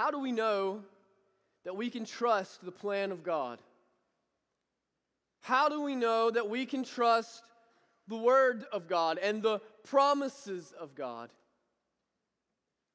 How do we know that we can trust the plan of God? How do we know that we can trust the Word of God and the promises of God?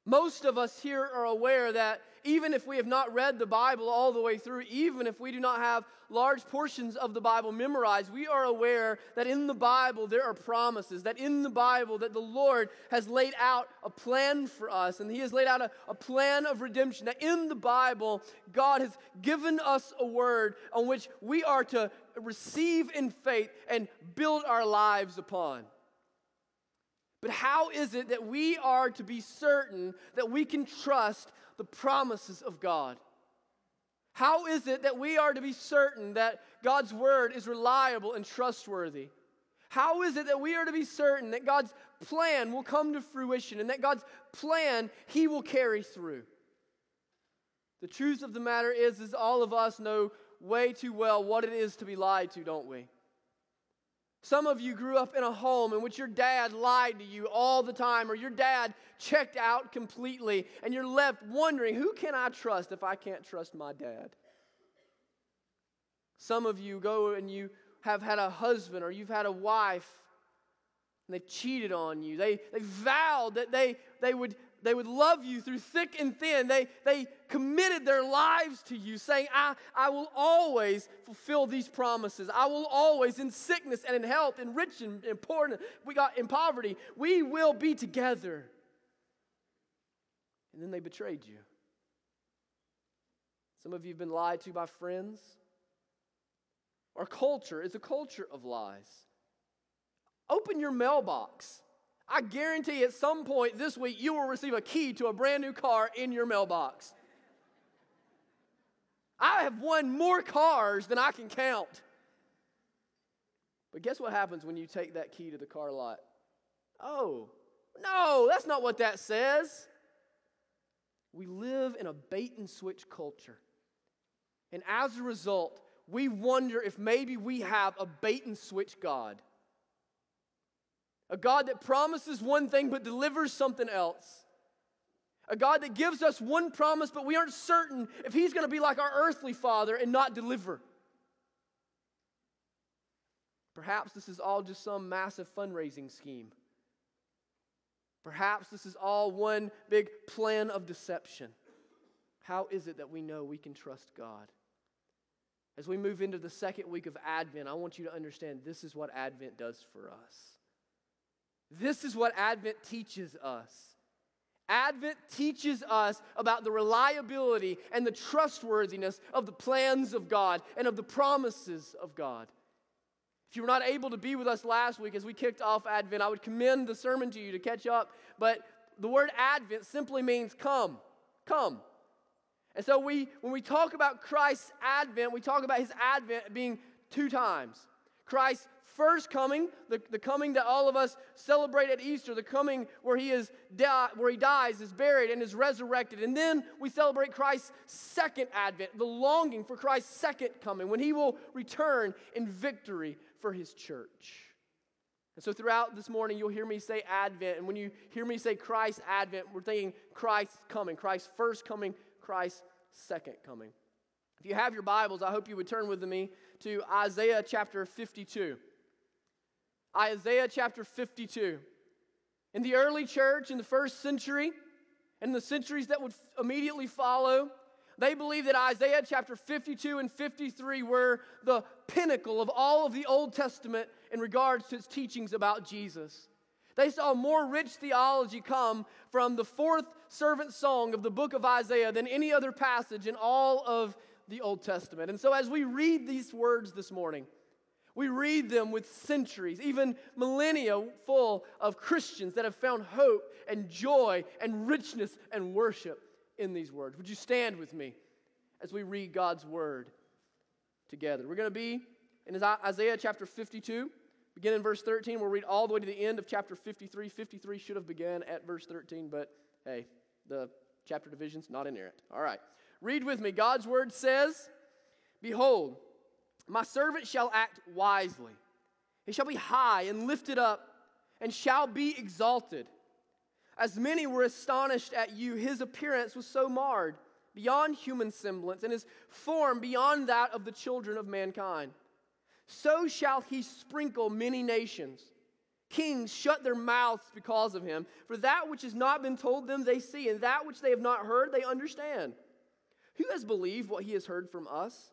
Most of us here are aware that even if we have not read the Bible all the way through, even if we do not have large portions of the Bible memorized, we are aware that in the Bible there are promises, that in the Bible that the Lord has laid out a plan for us, and He has laid out a, a plan of redemption, that in the Bible God has given us a word on which we are to receive in faith and build our lives upon. But how is it that we are to be certain that we can trust the promises of God? How is it that we are to be certain that God's word is reliable and trustworthy? How is it that we are to be certain that God's plan will come to fruition and that God's plan he will carry through? The truth of the matter is is all of us know way too well what it is to be lied to, don't we? Some of you grew up in a home in which your dad lied to you all the time, or your dad checked out completely, and you're left wondering who can I trust if I can't trust my dad? Some of you go and you have had a husband or you've had a wife and they cheated on you. They, they vowed that they, they would they would love you through thick and thin. They, they committed their lives to you, saying, I, I will always fulfill these promises. I will always, in sickness and in health, in rich and in poor, we got in poverty, we will be together. And then they betrayed you. Some of you have been lied to by friends. Our culture is a culture of lies. Open your mailbox. I guarantee at some point this week you will receive a key to a brand new car in your mailbox. I have won more cars than I can count. But guess what happens when you take that key to the car lot? Oh, no, that's not what that says. We live in a bait and switch culture. And as a result, we wonder if maybe we have a bait and switch God. A God that promises one thing but delivers something else. A God that gives us one promise, but we aren't certain if He's going to be like our earthly Father and not deliver. Perhaps this is all just some massive fundraising scheme. Perhaps this is all one big plan of deception. How is it that we know we can trust God? As we move into the second week of Advent, I want you to understand this is what Advent does for us. This is what Advent teaches us. Advent teaches us about the reliability and the trustworthiness of the plans of God and of the promises of God. If you were not able to be with us last week as we kicked off Advent, I would commend the sermon to you to catch up. But the word Advent simply means come, come. And so we, when we talk about Christ's Advent, we talk about his Advent being two times. Christ first coming, the, the coming that all of us celebrate at Easter, the coming where he is di- where he dies, is buried, and is resurrected. And then we celebrate Christ's second advent, the longing for Christ's second coming, when he will return in victory for his church. And so throughout this morning, you'll hear me say Advent. And when you hear me say Christ's Advent, we're thinking Christ's coming, Christ's first coming, Christ's second coming. If you have your Bibles, I hope you would turn with me to Isaiah chapter 52. Isaiah chapter 52. In the early church, in the first century, and the centuries that would immediately follow, they believed that Isaiah chapter 52 and 53 were the pinnacle of all of the Old Testament in regards to its teachings about Jesus. They saw more rich theology come from the fourth servant song of the book of Isaiah than any other passage in all of the Old Testament. And so, as we read these words this morning, we read them with centuries, even millennia full of Christians that have found hope and joy and richness and worship in these words. Would you stand with me as we read God's word together? We're going to be in Isaiah chapter 52. Begin in verse 13. We'll read all the way to the end of chapter 53. 53 should have begun at verse 13, but hey, the chapter division's not inerrant. All right. Read with me. God's word says, Behold, my servant shall act wisely. He shall be high and lifted up and shall be exalted. As many were astonished at you, his appearance was so marred. beyond human semblance, and his form beyond that of the children of mankind. So shall he sprinkle many nations. Kings shut their mouths because of him, for that which has not been told them they see, and that which they have not heard they understand. Who has believed what he has heard from us?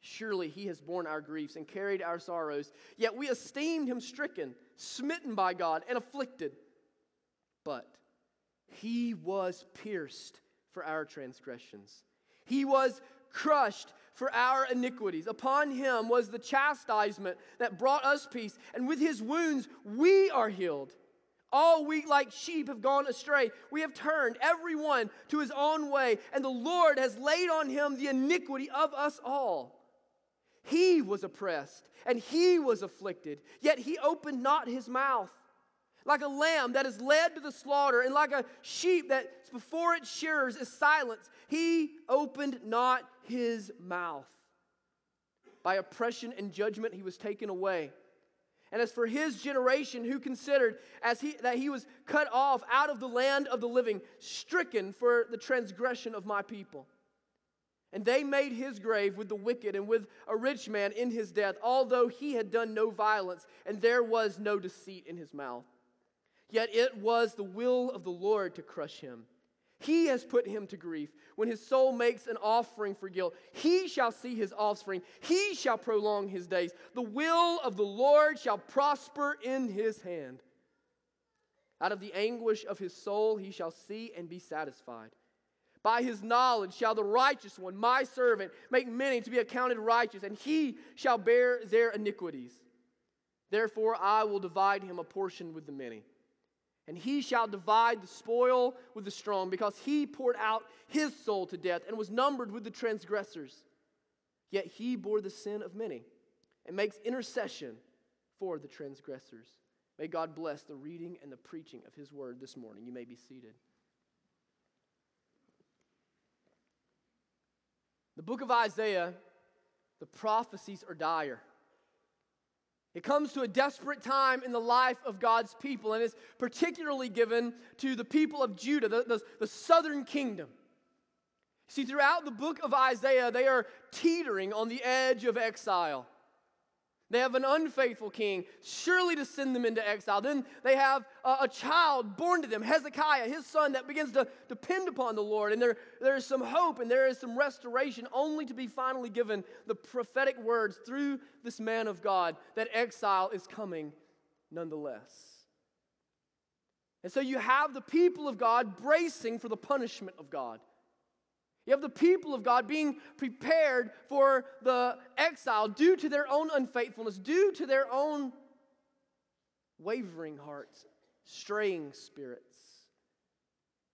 Surely he has borne our griefs and carried our sorrows, yet we esteemed him stricken, smitten by God, and afflicted. But he was pierced for our transgressions, he was crushed for our iniquities. Upon him was the chastisement that brought us peace, and with his wounds we are healed. All we like sheep have gone astray. We have turned every one to his own way, and the Lord has laid on him the iniquity of us all. He was oppressed and he was afflicted, yet he opened not his mouth. Like a lamb that is led to the slaughter, and like a sheep that before its shearers is silenced, he opened not his mouth. By oppression and judgment he was taken away. And as for his generation, who considered as he, that he was cut off out of the land of the living, stricken for the transgression of my people. And they made his grave with the wicked and with a rich man in his death, although he had done no violence, and there was no deceit in his mouth. Yet it was the will of the Lord to crush him. He has put him to grief. When his soul makes an offering for guilt, he shall see his offspring. He shall prolong his days. The will of the Lord shall prosper in his hand. Out of the anguish of his soul he shall see and be satisfied. By his knowledge shall the righteous one, my servant, make many to be accounted righteous, and he shall bear their iniquities. Therefore I will divide him a portion with the many and he shall divide the spoil with the strong, because he poured out his soul to death and was numbered with the transgressors. Yet he bore the sin of many and makes intercession for the transgressors. May God bless the reading and the preaching of his word this morning. You may be seated. The book of Isaiah, the prophecies are dire. It comes to a desperate time in the life of God's people, and is particularly given to the people of Judah, the, the, the, southern kingdom. See, throughout the book of Isaiah, they are teetering on the edge of exile. They have an unfaithful king, surely to send them into exile. Then they have a, a, child born to them, Hezekiah, his son, that begins to depend upon the Lord. And there, there is some hope and there is some restoration, only to be finally given the prophetic words through this man of God that exile is coming nonetheless. And so you have the people of God bracing for the punishment of God. You have the people of God being prepared for the exile due to their own unfaithfulness, due to their own wavering hearts, straying spirits.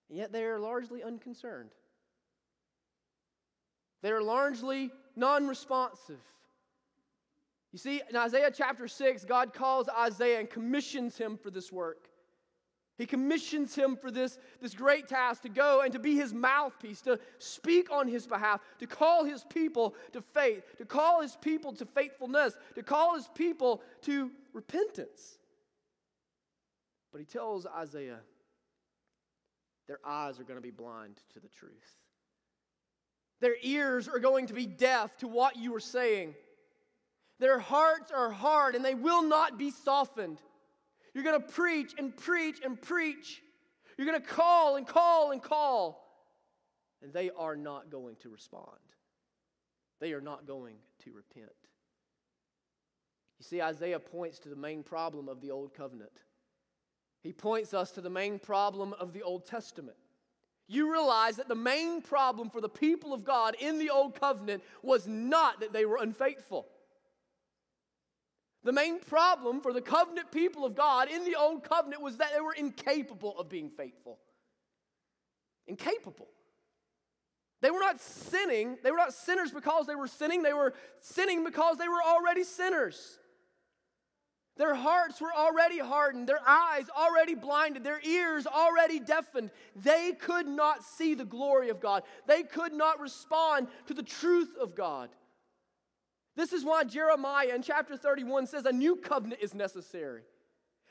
And yet they are largely unconcerned. They are largely non responsive. You see, in Isaiah chapter 6, God calls Isaiah and commissions him for this work. He commissions him for this, this great task to go and to be his mouthpiece, to speak on his behalf, to call his people to faith, to call his people to faithfulness, to call his people to repentance. But he tells Isaiah, their eyes are going to be blind to the truth. Their ears are going to be deaf to what you are saying. Their hearts are hard and they will not be softened. You're going to preach and preach and preach. You're going to call and call and call. And they are not going to respond. They are not going to repent. You see, Isaiah points to the main problem of the Old Covenant. He points us to the main problem of the Old Testament. You realize that the main problem for the people of God in the Old Covenant was not that they were unfaithful. The main problem for the covenant people of God in the old covenant was that they were incapable of being faithful. Incapable. They were not sinning. They were not sinners because they were sinning. They were sinning because they were already sinners. Their hearts were already hardened, their eyes already blinded, their ears already deafened. They could not see the glory of God, they could not respond to the truth of God. This is why Jeremiah in chapter 31 says a new covenant is necessary.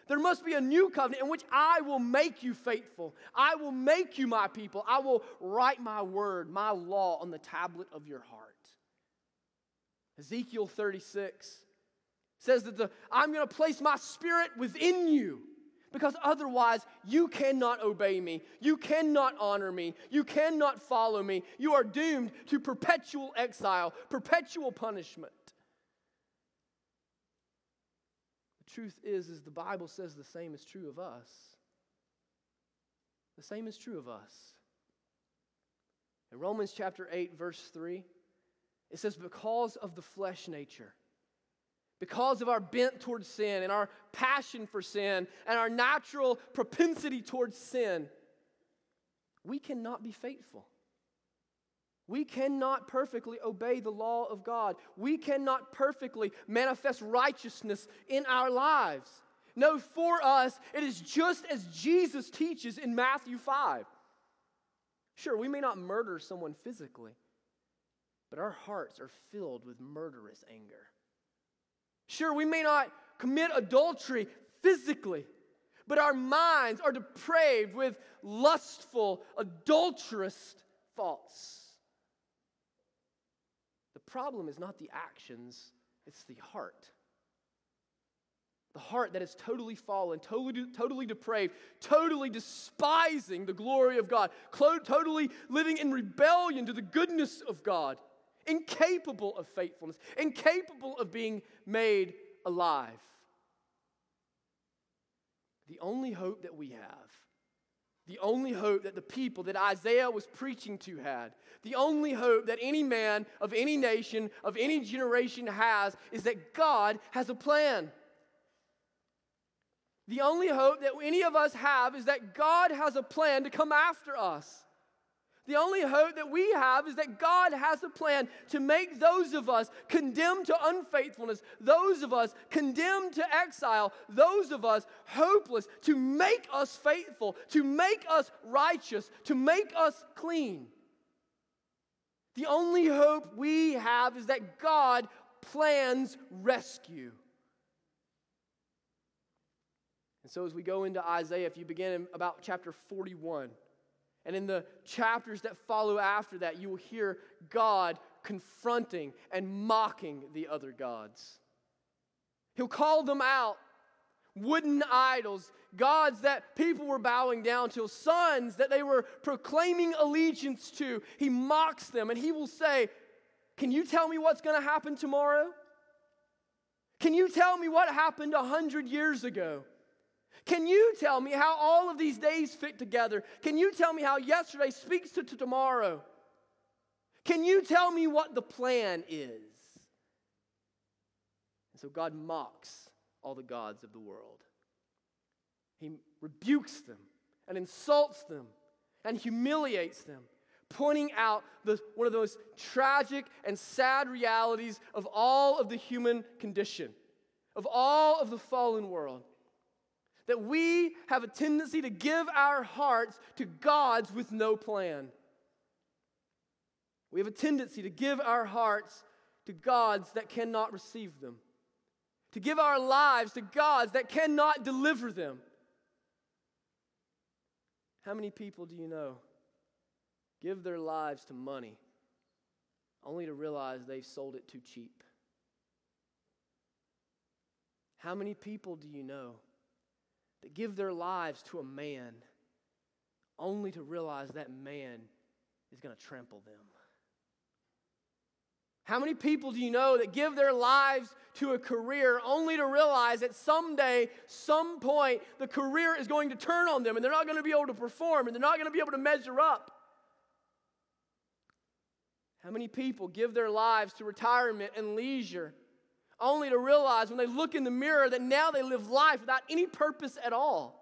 There must be a new covenant in which I will make you faithful. I will make you my people. I will write my word, my law on the tablet of your heart. Ezekiel 36 says that the, I'm going to place my spirit within you because otherwise you cannot obey me. You cannot honor me. You cannot follow me. You are doomed to perpetual exile, perpetual punishment. The truth is is the Bible says the same is true of us. The same is true of us. In Romans chapter 8 verse 3, it says because of the flesh nature because of our bent towards sin and our passion for sin and our natural propensity towards sin, we cannot be faithful. We cannot perfectly obey the law of God. We cannot perfectly manifest righteousness in our lives. No, for us, it is just as Jesus teaches in Matthew 5. Sure, we may not murder someone physically, but our hearts are filled with murderous anger. Sure, we may not commit adultery physically, but our minds are depraved with lustful, adulterous thoughts. The problem is not the actions, it's the heart. The heart that is totally fallen, totally, totally depraved, totally despising the glory of God, totally living in rebellion to the goodness of God incapable of faithfulness, incapable of being made alive. The only hope that we have, the only hope that the people that Isaiah was preaching to had, the only hope that any man of any nation, of any generation has, is that God has a plan. The only hope that any of us have is that God has a plan to come after us. The only hope that we have is that God has a plan to make those of us condemned to unfaithfulness, those of us condemned to exile, those of us hopeless, to make us faithful, to make us righteous, to make us clean. The only hope we have is that God plans rescue. And so, as we go into Isaiah, if you begin in about chapter 41, and in the chapters that follow after that, you will hear God confronting and mocking the other gods. He'll call them out wooden idols, gods that people were bowing down to, sons that they were proclaiming allegiance to. He mocks them and he will say, Can you tell me what's going to happen tomorrow? Can you tell me what happened a hundred years ago? Can you tell me how all of these days fit together? Can you tell me how yesterday speaks to, to tomorrow? Can you tell me what the plan is? And so God mocks all the gods of the world. He rebukes them and insults them and humiliates them, pointing out the, one of the most tragic and sad realities of all of the human condition, of all of the fallen world that we have a tendency to give our hearts to gods with no plan. We have a tendency to give our hearts to gods that cannot receive them, to give our lives to gods that cannot deliver them. How many people do you know give their lives to money only to realize they've sold it too cheap? How many people do you know that give their lives to a man only to realize that man is going to trample them? How many people do you know that give their lives to a career only to realize that someday, some point, the career is going to turn on them and they're not going to be able to perform and they're not going to be able to measure up? How many people give their lives to retirement and leisure only to realize when they look in the mirror that now they live life without any purpose at all.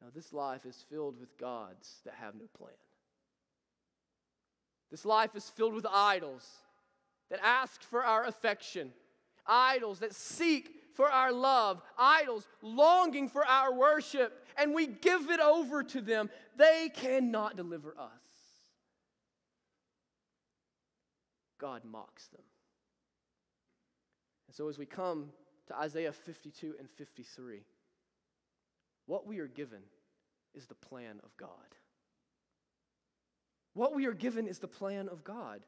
Now, this life is filled with gods that have no plan. This life is filled with idols that ask for our affection, idols that seek for our love, idols longing for our worship, and we give it over to them. They cannot deliver us. God mocks them. And so, as we come to Isaiah 52 and 53, what we are given is the plan of God. What we are given is the plan of God.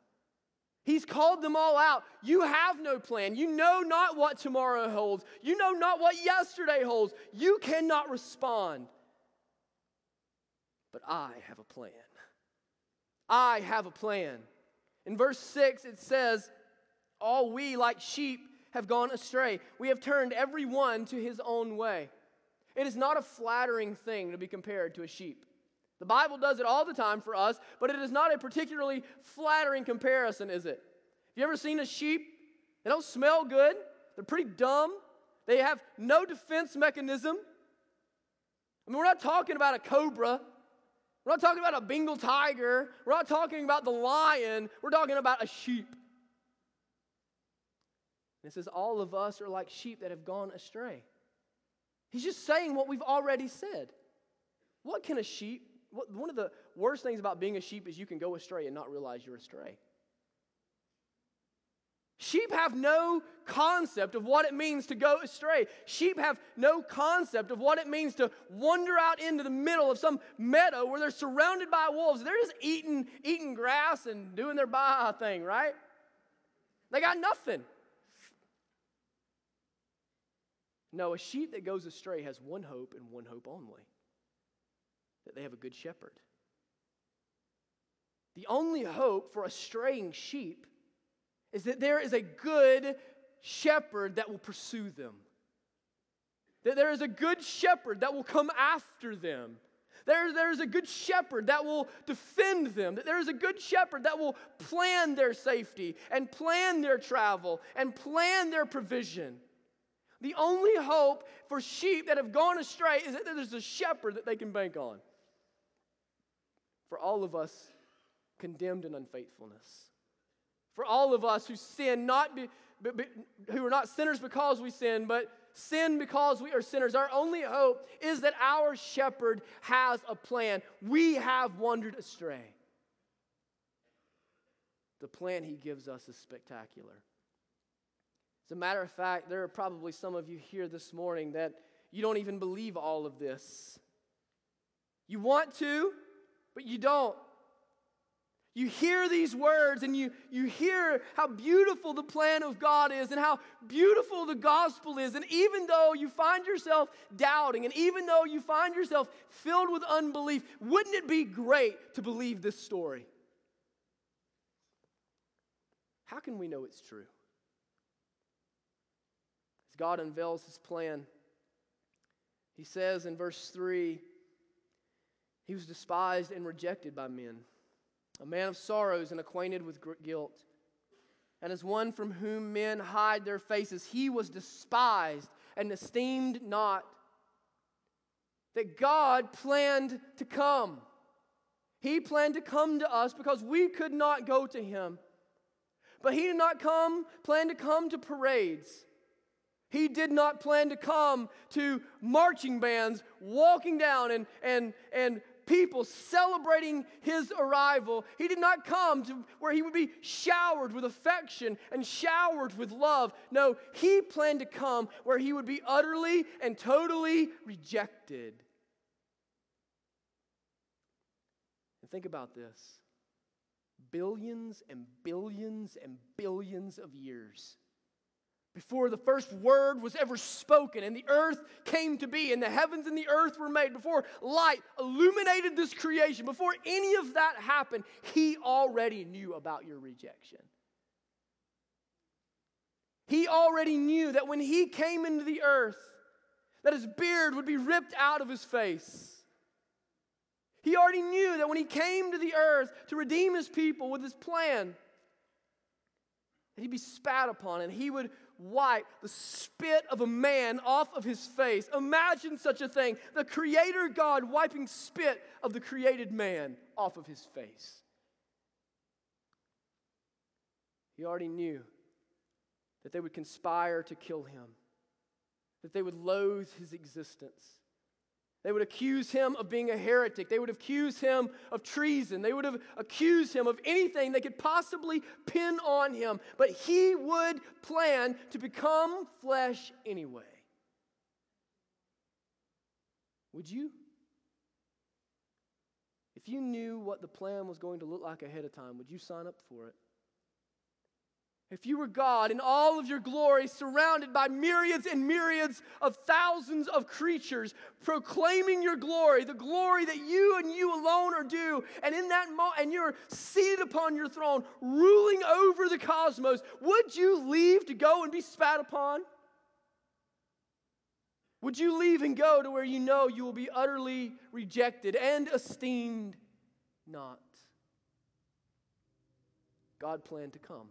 He's called them all out. You have no plan. You know not what tomorrow holds. You know not what yesterday holds. You cannot respond. But I have a plan. I have a plan. In verse 6, it says, All we, like sheep, have gone astray. We have turned every one to his own way. It is not a flattering thing to be compared to a sheep. The Bible does it all the time for us, but it is not a particularly flattering comparison, is it? Have you ever seen a sheep? They don't smell good, they're pretty dumb, they have no defense mechanism. I mean, we're not talking about a cobra. We're not talking about a Bengal tiger. We're not talking about the lion. We're talking about a sheep. And it says, All of us are like sheep that have gone astray. He's just saying what we've already said. What can a sheep, what, one of the worst things about being a sheep is you can go astray and not realize you're astray. Sheep have no concept of what it means to go astray. Sheep have no concept of what it means to wander out into the middle of some meadow where they're surrounded by wolves. They're just eating, eating grass and doing their bah thing, right? They got nothing. No, a sheep that goes astray has one hope and one hope only that they have a good shepherd. The only hope for a straying sheep is that there is a good shepherd that will pursue them. That there is a good shepherd that will come after them. There, there is a good shepherd that will defend them. That there is a good shepherd that will plan their safety and plan their travel and plan their provision. The only hope for sheep that have gone astray is that there's a shepherd that they can bank on. For all of us condemned in unfaithfulness. For all of us who sin, not be, be, be, who are not sinners because we sin, but sin because we are sinners. Our only hope is that our shepherd has a plan. We have wandered astray. The plan he gives us is spectacular. As a matter of fact, there are probably some of you here this morning that you don't even believe all of this. You want to, but you don't. You hear these words and you, you hear how beautiful the plan of God is and how beautiful the gospel is. And even though you find yourself doubting and even though you find yourself filled with unbelief, wouldn't it be great to believe this story? How can we know it's true? As God unveils his plan, he says in verse 3 He was despised and rejected by men, a man of sorrows and acquainted with guilt. And as one from whom men hide their faces, he was despised and esteemed not. That God planned to come. He planned to come to us because we could not go to him. But he did not come, plan to come to parades. He did not plan to come to marching bands walking down and, and, and people celebrating his arrival. He did not come to where he would be showered with affection and showered with love. No, he planned to come where he would be utterly and totally rejected. And think about this billions and billions and billions of years before the first word was ever spoken and the earth came to be and the heavens and the earth were made, before light illuminated this creation, before any of that happened, he already knew about your rejection. He already knew that when he came into the earth, that his beard would be ripped out of his face. He already knew that when he came to the earth to redeem his people with his plan, that he'd be spat upon and he would wipe the spit of a man off of his face. Imagine such a thing. The Creator God wiping spit of the created man off of his face. He already knew that they would conspire to kill him, that they would loathe his existence. They would accuse him of being a heretic. They would accuse him of treason. They would have accused him of anything they could possibly pin on him. But he would plan to become flesh anyway. Would you? If you knew what the plan was going to look like ahead of time, would you sign up for it? If you were God in all of your glory, surrounded by myriads and myriads of thousands of creatures, proclaiming your glory, the glory that you and you alone are due, and in that moment, and you're seated upon your throne, ruling over the cosmos, would you leave to go and be spat upon? Would you leave and go to where you know you will be utterly rejected and esteemed not? God planned to come.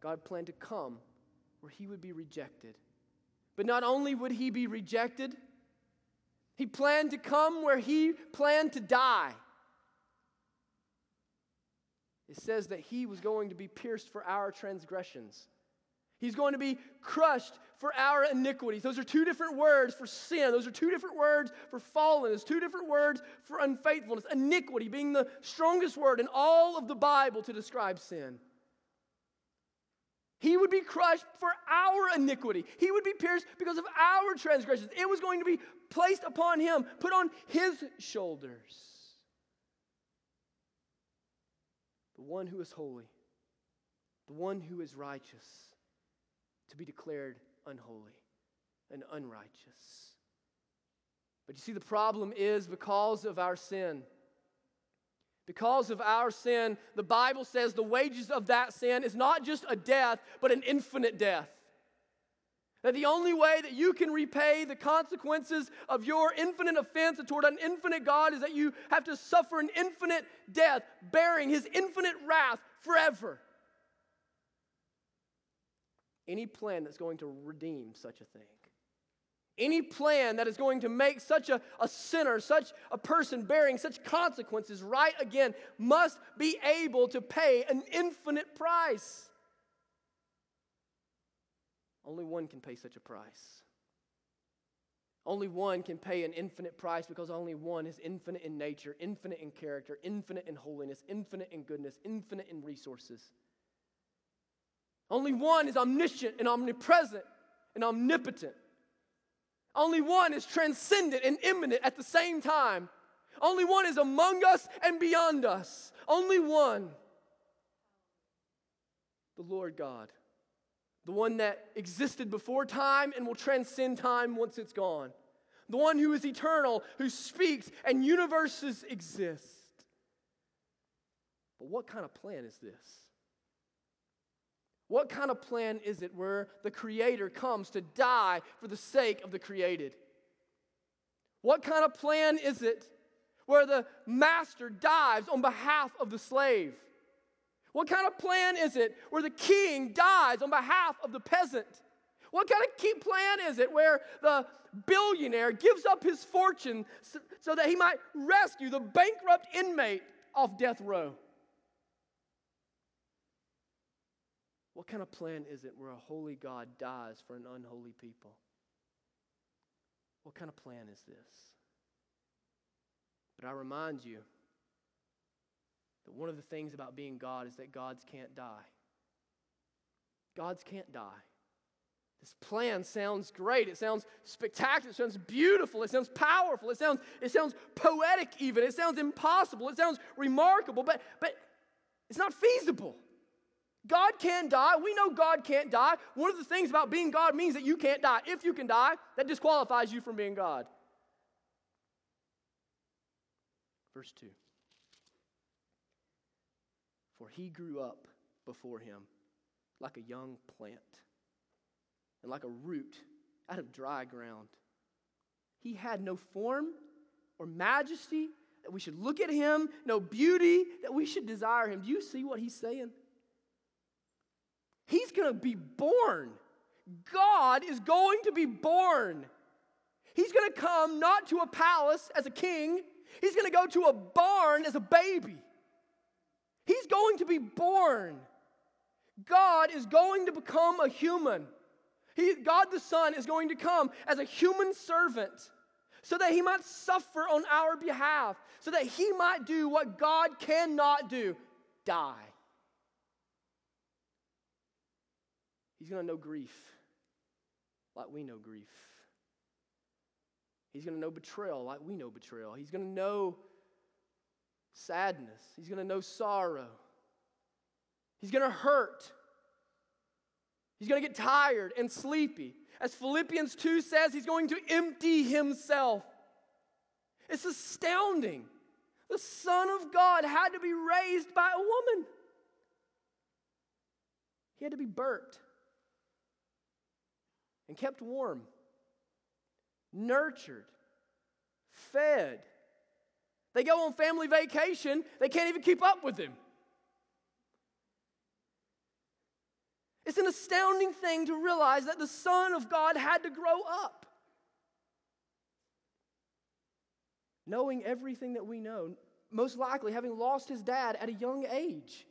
God planned to come where he would be rejected. But not only would he be rejected, he planned to come where he planned to die. It says that he was going to be pierced for our transgressions. He's going to be crushed for our iniquities. Those are two different words for sin. Those are two different words for fallenness, two different words for unfaithfulness. Iniquity being the strongest word in all of the Bible to describe sin. He would be crushed for our iniquity. He would be pierced because of our transgressions. It was going to be placed upon him, put on his shoulders. The one who is holy, the one who is righteous, to be declared unholy and unrighteous. But you see, the problem is because of our sin. Because of our sin, the Bible says the wages of that sin is not just a death, but an infinite death. That the only way that you can repay the consequences of your infinite offense toward an infinite God is that you have to suffer an infinite death, bearing his infinite wrath forever. Any plan that's going to redeem such a thing any plan that is going to make such a, a sinner, such a person bearing such consequences right again, must be able to pay an infinite price. Only one can pay such a price. Only one can pay an infinite price because only one is infinite in nature, infinite in character, infinite in holiness, infinite in goodness, infinite in resources. Only one is omniscient and omnipresent and omnipotent. Only one is transcendent and immanent at the same time. Only one is among us and beyond us. Only one. The Lord God. The one that existed before time and will transcend time once it's gone. The one who is eternal, who speaks, and universes exist. But what kind of plan is this? What kind of plan is it where the Creator comes to die for the sake of the created? What kind of plan is it where the master dies on behalf of the slave? What kind of plan is it where the king dies on behalf of the peasant? What kind of key plan is it where the billionaire gives up his fortune so, so that he might rescue the bankrupt inmate off death row? What kind of plan is it where a holy God dies for an unholy people? What kind of plan is this? But I remind you that one of the things about being God is that gods can't die. Gods can't die. This plan sounds great. It sounds spectacular. It sounds beautiful. It sounds powerful. It sounds, it sounds poetic, even. It sounds impossible. It sounds remarkable, but, but it's not feasible. God can die. We know God can't die. One of the things about being God means that you can't die. If you can die, that disqualifies you from being God. Verse 2 For he grew up before him like a young plant and like a root out of dry ground. He had no form or majesty that we should look at him, no beauty that we should desire him. Do you see what he's saying? He's going to be born. God is going to be born. He's going to come not to a palace as a king, he's going to go to a barn as a baby. He's going to be born. God is going to become a human. He, God the Son is going to come as a human servant so that he might suffer on our behalf, so that he might do what God cannot do die. He's going to know grief like we know grief. He's going to know betrayal like we know betrayal. He's going to know sadness. He's going to know sorrow. He's going to hurt. He's going to get tired and sleepy. As Philippians 2 says, he's going to empty himself. It's astounding. The Son of God had to be raised by a woman, he had to be burnt and kept warm, nurtured, fed. They go on family vacation, they can't even keep up with him. It's an astounding thing to realize that the Son of God had to grow up. Knowing everything that we know, most likely having lost his dad at a young age.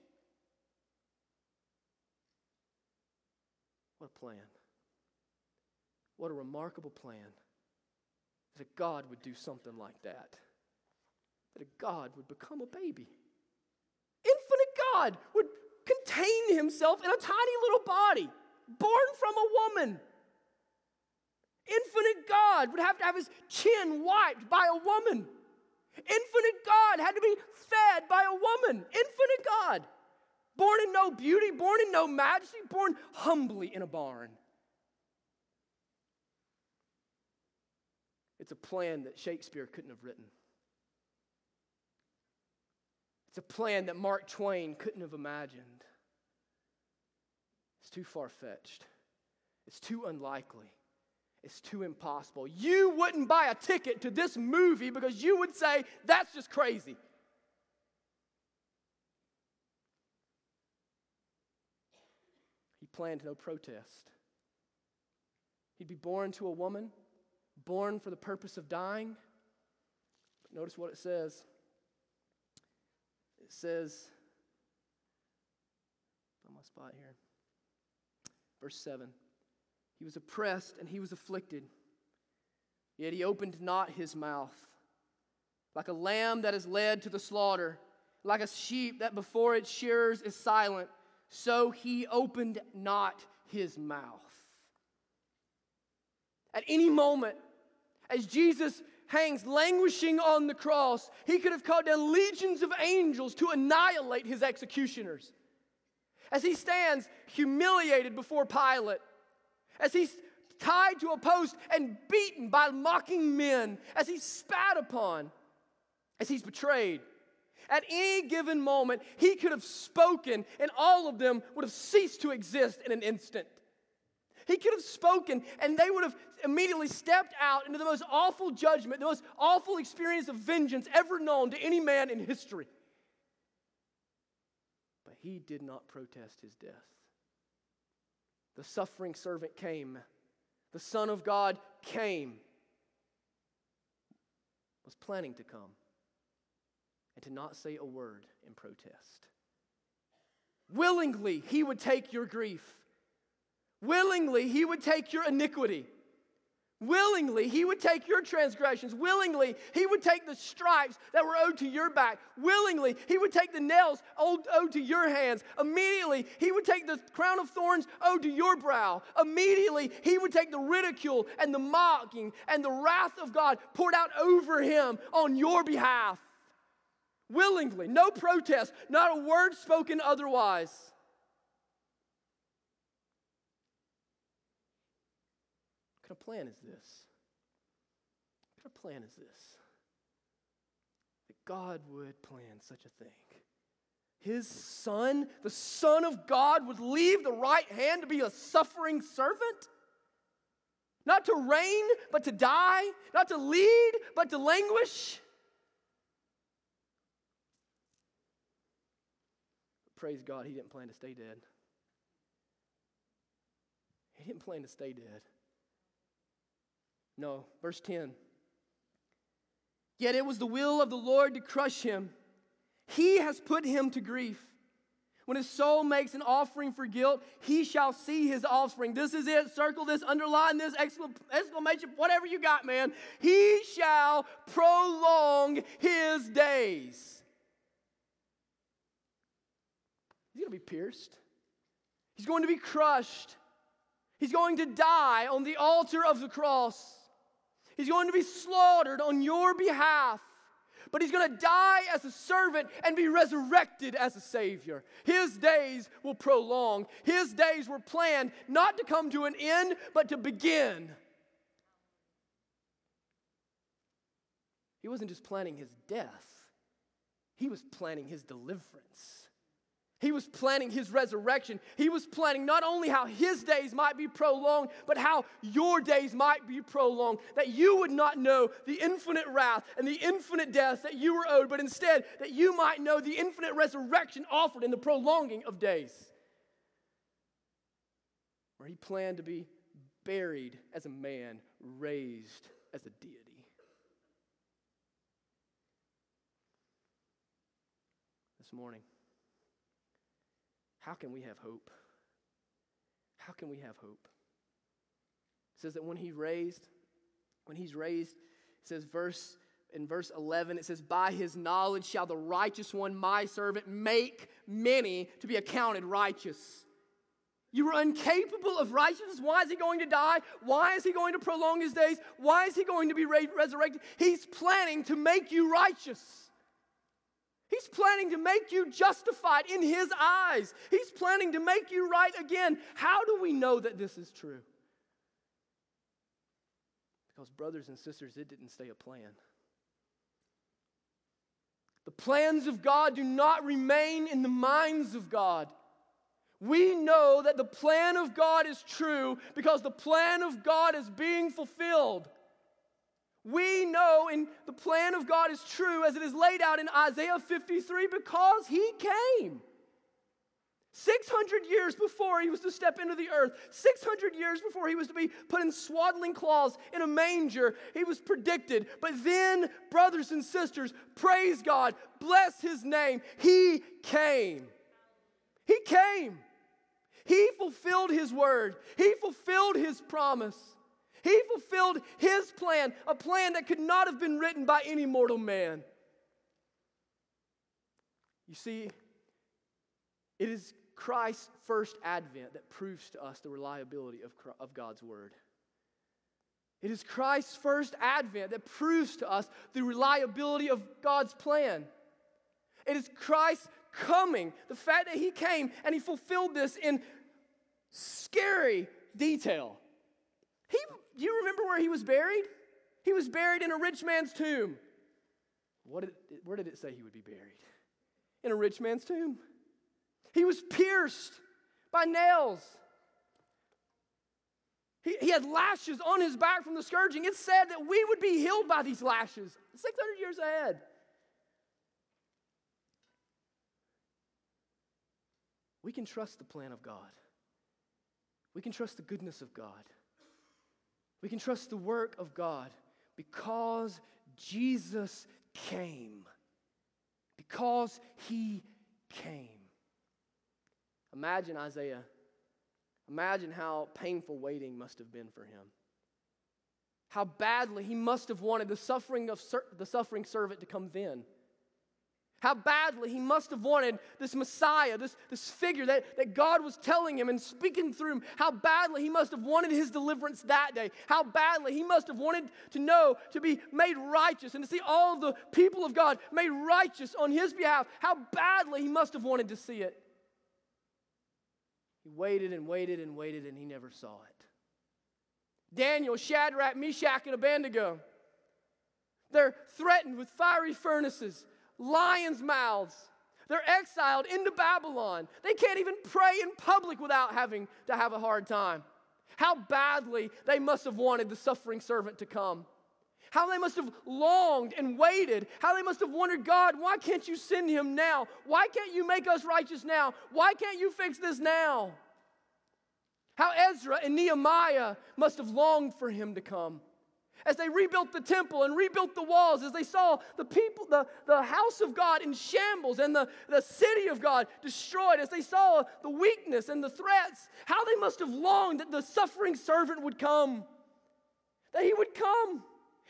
What a plan. What a remarkable plan that a God would do something like that. That a God would become a baby. Infinite God would contain himself in a tiny little body, born from a woman. Infinite God would have to have his chin wiped by a woman. Infinite God had to be fed by a woman. Infinite God. Born in no beauty, born in no majesty, born humbly in a barn. It's a plan that Shakespeare couldn't have written. It's a plan that Mark Twain couldn't have imagined. It's too far fetched. It's too unlikely. It's too impossible. You wouldn't buy a ticket to this movie because you would say, that's just crazy. He planned no protest. He'd be born to a woman born for the purpose of dying. But notice what it says. It says, on my spot here. Verse 7 He was oppressed and he was afflicted, yet he opened not his mouth. Like a lamb that is led to the slaughter, like a sheep that before its shearers is silent, so he opened not his mouth. At any moment, as Jesus hangs languishing on the cross, he could have called down legions of angels to annihilate his executioners. As he stands humiliated before Pilate, as he's tied to a post and beaten by mocking men, as he's spat upon, as he's betrayed. At any given moment, he could have spoken, and all of them would have ceased to exist in an instant. He could have spoken, and they would have immediately stepped out into the most awful judgment, the most awful experience of vengeance ever known to any man in history. But he did not protest his death. The suffering servant came, the Son of God came, was planning to come, and to not say a word in protest. Willingly, he would take your grief. Willingly, he would take your iniquity. Willingly, he would take your transgressions. Willingly, he would take the stripes that were owed to your back. Willingly, he would take the nails owed, to your hands. Immediately, he would take the crown of thorns owed to your brow. Immediately, he would take the ridicule and the mocking and the wrath of God poured out over him on your behalf. Willingly, no protest, not a word spoken otherwise. Kind of plan is this? What kind of plan is this? That God would plan such a thing. His son, the Son of God, would leave the right hand to be a suffering servant? Not to reign, but to die? Not to lead, but to languish? Praise God, he didn't plan to stay dead. He didn't plan to stay dead. No, verse 10. Yet it was the will of the Lord to crush him. He has put him to grief. When his soul makes an offering for guilt, he shall see his offspring. This is it. Circle this, underline this, exclamation, whatever you got, man. He shall prolong his days. He's going to be pierced, he's going to be crushed, he's going to die on the altar of the cross, he's going to be slaughtered on your behalf but he's going to die as a servant and be resurrected as a savior. His days will prolong. His days were planned not to come to an end, but to begin. He wasn't just planning his death, he was planning his deliverance. He was planning his resurrection. He was planning not only how his days might be prolonged, but how your days might be prolonged. That you would not know the infinite wrath and the infinite death that you were owed, but instead that you might know the infinite resurrection offered in the prolonging of days. Where he planned to be buried as a man, raised as a deity. This morning, how can we have hope? How can we have hope? It says that when he raised, when he's raised, it says verse in verse 11 it says by his knowledge shall the righteous one my servant make many to be accounted righteous you were incapable of righteousness. Why is he going to die? Why is he going to prolong his days? Why is he going to be resurrected? He's planning to make you righteous. He's planning to make you justified in His eyes. He's planning to make you right again. How do we know that this is true? Because, brothers and sisters, it didn't stay a plan. The plans of God do not remain in the minds of God. We know that the plan of God is true because the plan of God is being fulfilled. We know in the plan of God is true as it is laid out in Isaiah 53 because he came. 600 years before he was to step into the earth, 600 years before he was to be put in swaddling cloths in a manger, he was predicted. But then, brothers and sisters, praise God, bless his name. He came. He came. He fulfilled his word, he fulfilled his promise. He fulfilled his plan, a plan that could not have been written by any mortal man. You see, it is Christ's first advent that proves to us the reliability of, of God's word. It is Christ's first advent that proves to us the reliability of God's plan. It is Christ's coming, the fact that he came and he fulfilled this in scary detail. He do you remember where he was buried? He was buried in a rich man's tomb. What did, where did it say he would be buried? In a rich man's tomb. He was pierced by nails. He, he had lashes on his back from the scourging. It said that we would be healed by these lashes 600 years ahead. We can trust the plan of God. We can trust the goodness of God. We can trust the work of God because Jesus came. Because he came. Imagine Isaiah. Imagine how painful waiting must have been for him. How badly he must have wanted the suffering of the suffering servant to come then. How badly he must have wanted this Messiah, this, this figure that, that God was telling him and speaking through him. How badly he must have wanted his deliverance that day. How badly he must have wanted to know, to be made righteous and to see all the people of God made righteous on his behalf. How badly he must have wanted to see it. He waited and waited and waited and he never saw it. Daniel, Shadrach, Meshach, and Abednego. They're threatened with fiery furnaces lions' mouths. They're exiled into Babylon. They can't even pray in public without having to have a hard time. How badly they must have wanted the suffering servant to come. How they must have longed and waited. How they must have wondered, God, why can't you send him now? Why can't you make us righteous now? Why can't you fix this now? How Ezra and Nehemiah must have longed for him to come. As they rebuilt the temple and rebuilt the walls, as they saw the people, the, the house of God in shambles and the, the city of God destroyed, as they saw the weakness and the threats, how they must have longed that the suffering servant would come, that he would come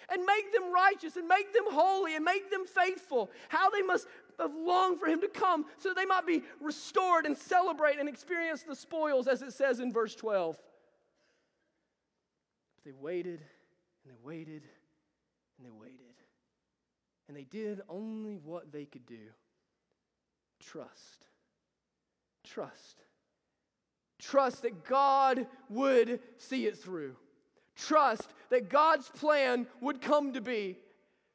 and make them righteous and make them holy and make them faithful. How they must have longed for him to come so they might be restored and celebrate and experience the spoils, as it says in verse 12. But they waited and they waited and they waited. And they did only what they could do trust. Trust. Trust that God would see it through. Trust that God's plan would come to be.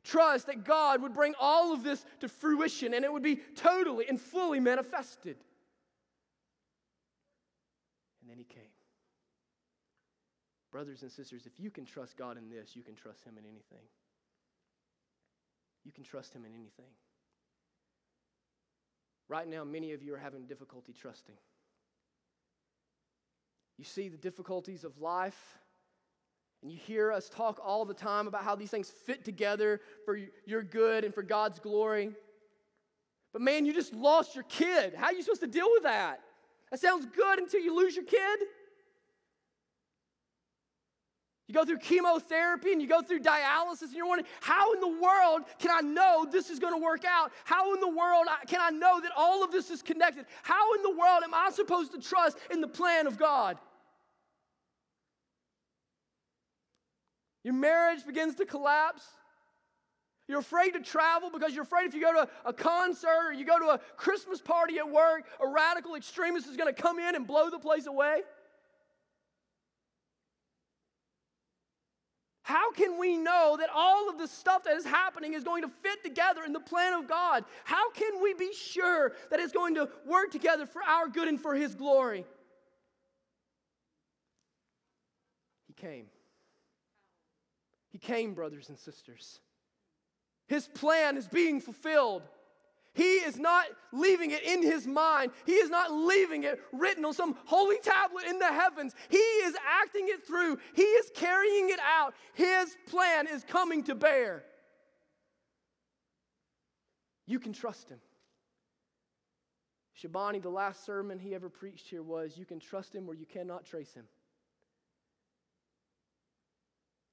Trust that God would bring all of this to fruition and it would be totally and fully manifested. And then He came. Brothers and sisters, if you can trust God in this, you can trust Him in anything. You can trust Him in anything. Right now, many of you are having difficulty trusting. You see the difficulties of life, and you hear us talk all the time about how these things fit together for your good and for God's glory. But man, you just lost your kid. How are you supposed to deal with that? That sounds good until you lose your kid. You go through chemotherapy and you go through dialysis, and you're wondering, how in the world can I know this is going to work out? How in the world can I know that all of this is connected? How in the world am I supposed to trust in the plan of God? Your marriage begins to collapse. You're afraid to travel because you're afraid if you go to a concert or you go to a Christmas party at work, a radical extremist is going to come in and blow the place away. How can we know that all of the stuff that is happening is going to fit together in the plan of God? How can we be sure that it's going to work together for our good and for His glory? He came. He came, brothers and sisters. His plan is being fulfilled. He is not leaving it in his mind. He is not leaving it written on some holy tablet in the heavens. He is acting it through. He is carrying it out. His plan is coming to bear. You can trust him. Shabani, the last sermon he ever preached here was You can trust him or you cannot trace him.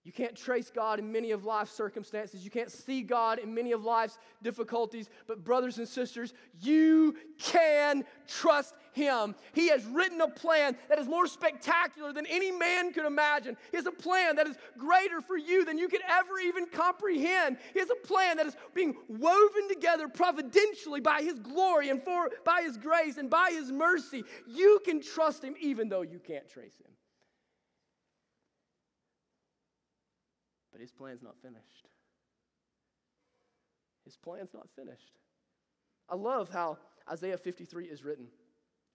You can't trace God in many of life's circumstances. You can't see God in many of life's difficulties. But, brothers and sisters, you can trust Him. He has written a plan that is more spectacular than any man could imagine. He has a plan that is greater for you than you could ever even comprehend. He has a plan that is being woven together providentially by His glory and for, by His grace and by His mercy. You can trust Him even though you can't trace Him. But his plan's not finished. His plan's not finished. I love how Isaiah 53 is written.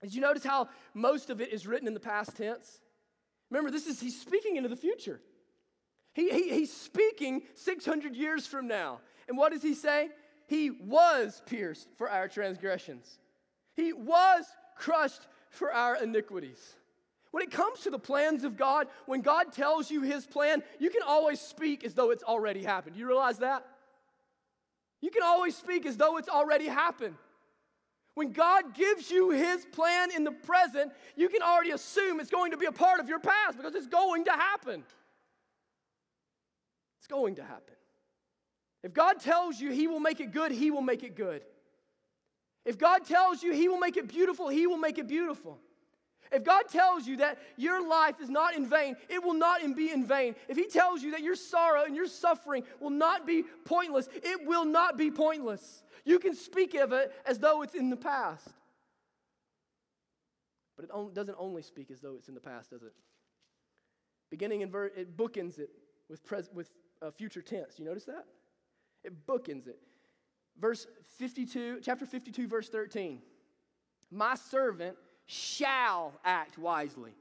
Did you notice how most of it is written in the past tense? Remember, this is he's speaking into the future. He, he, he's speaking 600 years from now. And what does he say? He was pierced for our transgressions. He was crushed for our iniquities. When it comes to the plans of God, when God tells you his plan, you can always speak as though it's already happened. You realize that? You can always speak as though it's already happened. When God gives you his plan in the present, you can already assume it's going to be a part of your past because it's going to happen. It's going to happen. If God tells you he will make it good, he will make it good. If God tells you he will make it beautiful, he will make it beautiful. If God tells you that your life is not in vain, it will not be in vain. If He tells you that your sorrow and your suffering will not be pointless, it will not be pointless. You can speak of it as though it's in the past. But it doesn't only speak as though it's in the past, does it? Beginning in verse, it bookends it with, pres- with uh, future tense. You notice that? It bookends it. Verse 52, chapter 52, verse 13. My servant shall act wisely.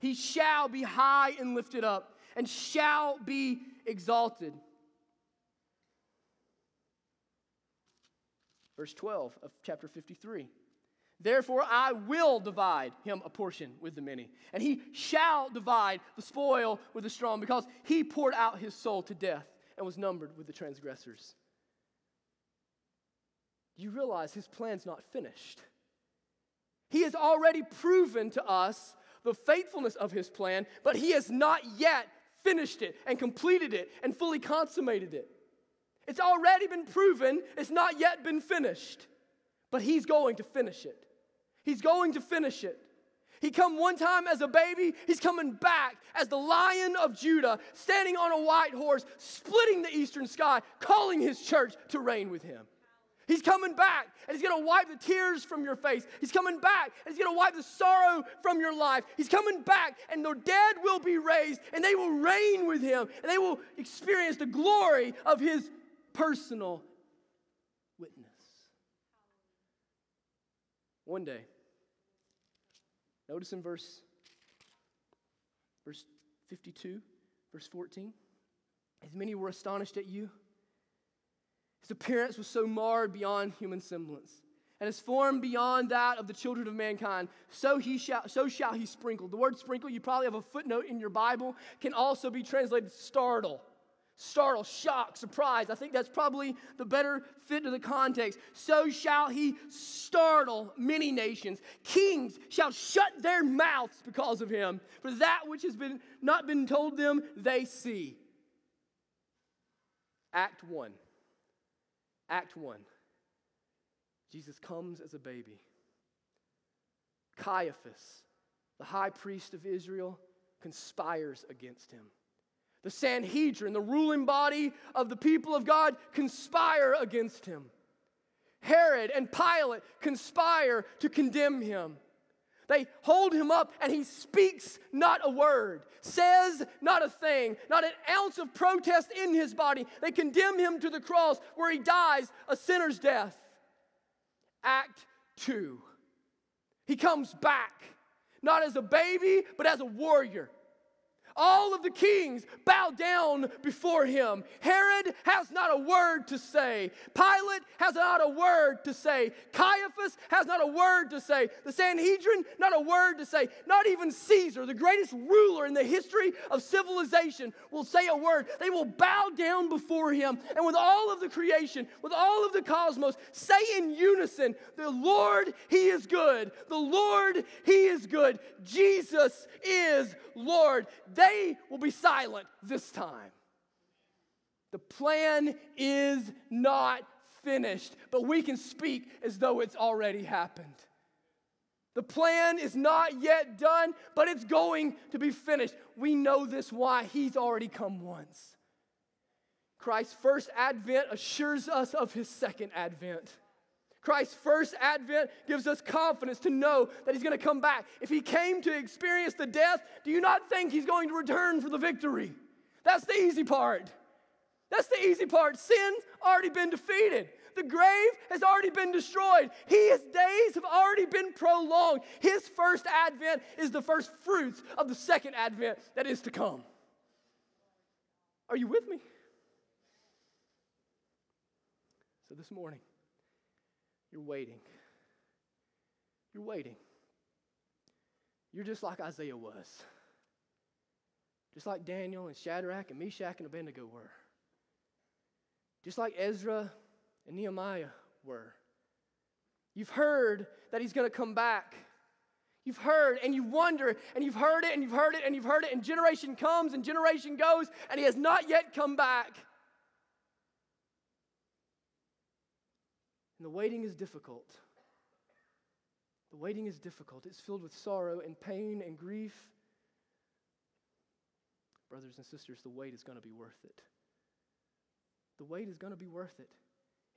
He shall be high and lifted up and shall be exalted. Verse 12 of chapter 53. Therefore, I will divide him a portion with the many, and he shall divide the spoil with the strong, because he poured out his soul to death and was numbered with the transgressors. You realize his plan's not finished. He has already proven to us the faithfulness of his plan, but he has not yet finished it and completed it and fully consummated it. It's already been proven, it's not yet been finished, but he's going to finish it. He's going to finish it. He come one time as a baby, he's coming back as the lion of Judah, standing on a white horse, splitting the eastern sky, calling his church to reign with him. He's coming back and he's going to wipe the tears from your face. He's coming back and he's going to wipe the sorrow from your life. He's coming back and the dead will be raised and they will reign with him and they will experience the glory of his personal witness. One day, notice in verse verse 52, verse 14, as many were astonished at you, his appearance was so marred beyond human semblance, and his form beyond that of the children of mankind. So he shall, so shall he sprinkle. The word sprinkle, you probably have a footnote in your Bible, can also be translated startle. Startle, shock, surprise. I think that's probably the better fit to the context. So shall he startle many nations. Kings shall shut their mouths because of him, for that which has been not been told them, they see. Act 1. Act 1 Jesus comes as a baby. Caiaphas, the high priest of Israel, conspires against him. The Sanhedrin, the ruling body of the people of God, conspire against him. Herod and Pilate conspire to condemn him. They hold him up and he speaks not a word, says not a thing, not an ounce of protest in his body. They condemn him to the cross where he dies a sinner's death. Act two. He comes back, not as a baby, but as a warrior. All of the kings bow down before him. Herod has not a word to say. Pilate has not a word to say. Caiaphas has not a word to say. The Sanhedrin, not a word to say. Not even Caesar, the greatest ruler in the history of civilization, will say a word. They will bow down before him. And with all of the creation, with all of the cosmos, say in unison, The Lord, He is good. The Lord, He is good. Jesus is Lord they will be silent this time. The plan is not finished, but we can speak as though it's already happened. The plan is not yet done, but it's going to be finished. We know this why he's already come once. Christ's first advent assures us of his second advent. Christ's first advent gives us confidence to know that he's going to come back. If he came to experience the death, do you not think he's going to return for the victory? That's the easy part. That's the easy part. Sin's already been defeated. The grave has already been destroyed. His days have already been prolonged. His first advent is the first fruits of the second advent that is to come. Are you with me? So this morning, you're waiting. You're waiting. You're just like Isaiah was. Just like Daniel and Shadrach and Meshach and Abednego were. Just like Ezra and Nehemiah were. You've heard that he's going to come back. You've heard and you wonder and you've heard it and you've heard it and you've heard it and generation comes and generation goes and he has not yet come back. And the waiting is difficult. The waiting is difficult. It's filled with sorrow and pain and grief. Brothers and sisters, the wait is going to be worth it. The wait is going to be worth it.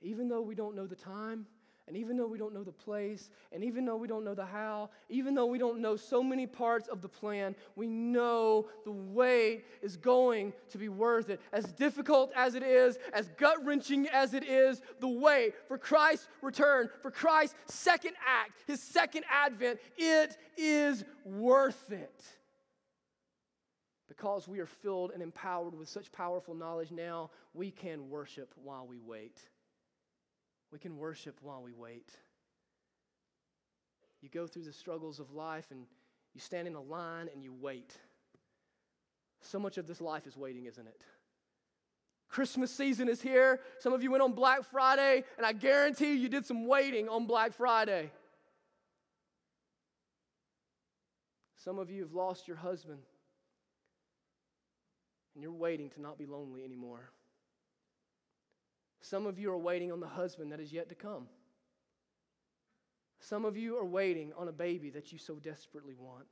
Even though we don't know the time, and even though we don't know the place, and even though we don't know the how, even though we don't know so many parts of the plan, we know the wait is going to be worth it. As difficult as it is, as gut wrenching as it is, the wait for Christ's return, for Christ's second act, his second advent, it is worth it. Because we are filled and empowered with such powerful knowledge now, we can worship while we wait. We can worship while we wait. you go through the struggles of life and you stand in a line and you wait. So much of this life is waiting, isn't it? Christmas season is here. Some of you went on Black Friday, and I guarantee you did some waiting on Black Friday. Some of you have lost your husband, and you're waiting to not be lonely anymore. Some of you are waiting on the husband that is yet to come. Some of you are waiting on a baby that you so desperately want.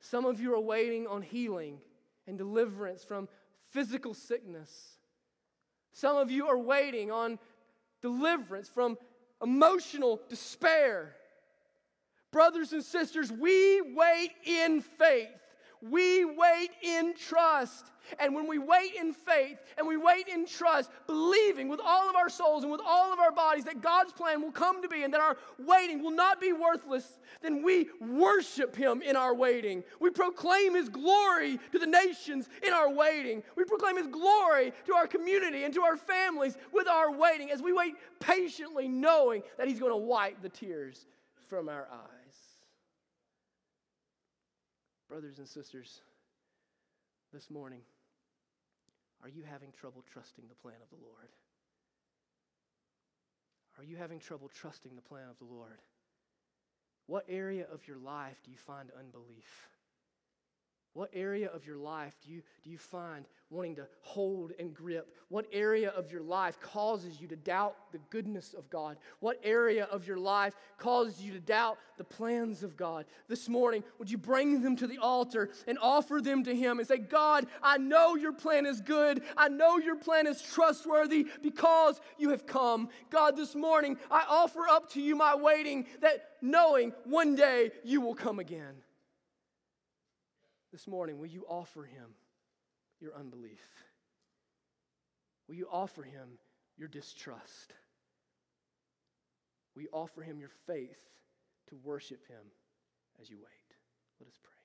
Some of you are waiting on healing and deliverance from physical sickness. Some of you are waiting on deliverance from emotional despair. Brothers and sisters, we wait in faith. We wait in trust. And when we wait in faith and we wait in trust, believing with all of our souls and with all of our bodies that God's plan will come to be and that our waiting will not be worthless, then we worship Him in our waiting. We proclaim His glory to the nations in our waiting. We proclaim His glory to our community and to our families with our waiting as we wait patiently, knowing that He's going to wipe the tears from our eyes. Brothers and sisters, this morning, are you having trouble trusting the plan of the Lord? Are you having trouble trusting the plan of the Lord? What area of your life do you find unbelief? What area of your life do you, do you find wanting to hold and grip? What area of your life causes you to doubt the goodness of God? What area of your life causes you to doubt the plans of God? This morning, would you bring them to the altar and offer them to Him and say, God, I know your plan is good. I know your plan is trustworthy because you have come. God, this morning, I offer up to you my waiting that knowing one day you will come again this morning, will you offer him your unbelief? Will you offer him your distrust? Will you offer him your faith to worship him as you wait? Let us pray.